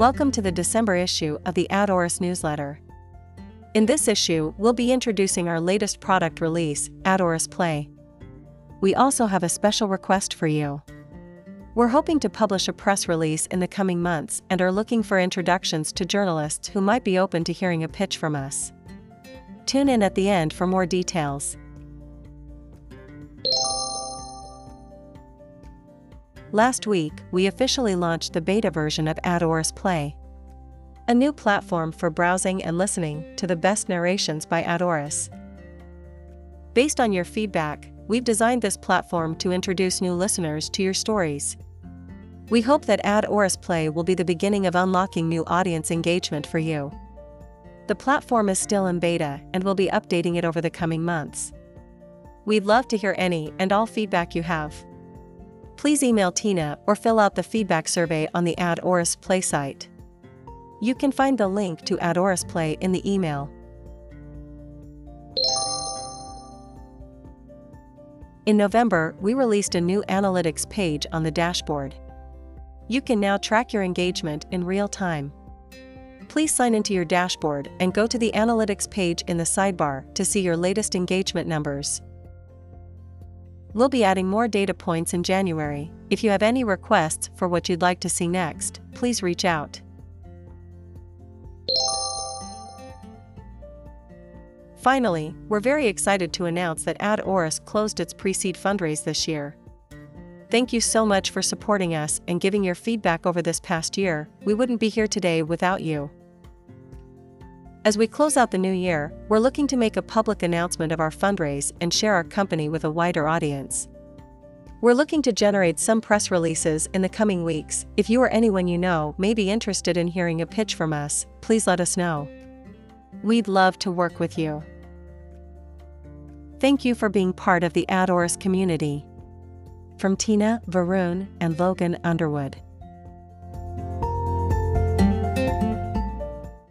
Welcome to the December issue of the Ad Auris newsletter. In this issue, we'll be introducing our latest product release, Ad Auris Play. We also have a special request for you. We're hoping to publish a press release in the coming months and are looking for introductions to journalists who might be open to hearing a pitch from us. Tune in at the end for more details. Last week, we officially launched the beta version of Ad Auris Play, a new platform for browsing and listening to the best narrations by Ad Auris. Based on your feedback, we've designed this platform to introduce new listeners to your stories. We hope that Ad Auris Play will be the beginning of unlocking new audience engagement for you. The platform is still in beta and we'll be updating it over the coming months. We'd love to hear any and all feedback you have. Please email Tina or fill out the feedback survey on the Ad Auris Play site. You can find the link to Ad Auris Play in the email. In November, we released a new analytics page on the dashboard. You can now track your engagement in real time. Please sign into your dashboard and go to the analytics page in the sidebar to see your latest engagement numbers. We'll be adding more data points in January. If you have any requests for what you'd like to see next, please reach out. Finally, we're very excited to announce that Ad Auris closed its pre-seed fundraise this year. Thank you so much for supporting us and giving your feedback over this past year. We wouldn't be here today without you. As we close out the new year, we're looking to make a public announcement of our fundraise and share our company with a wider audience. We're looking to generate some press releases in the coming weeks. If you or anyone you know may be interested in hearing a pitch from us, please let us know. We'd love to work with you. Thank you for being part of the Ad Auris community. From Tina, Varun, and Logan Underwood.